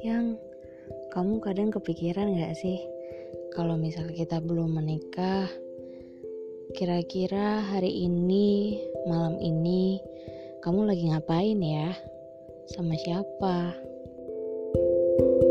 Yang kamu kadang kepikiran gak sih kalau misal kita belum menikah, kira-kira hari ini, malam ini, kamu lagi ngapain ya? Sama siapa? thank you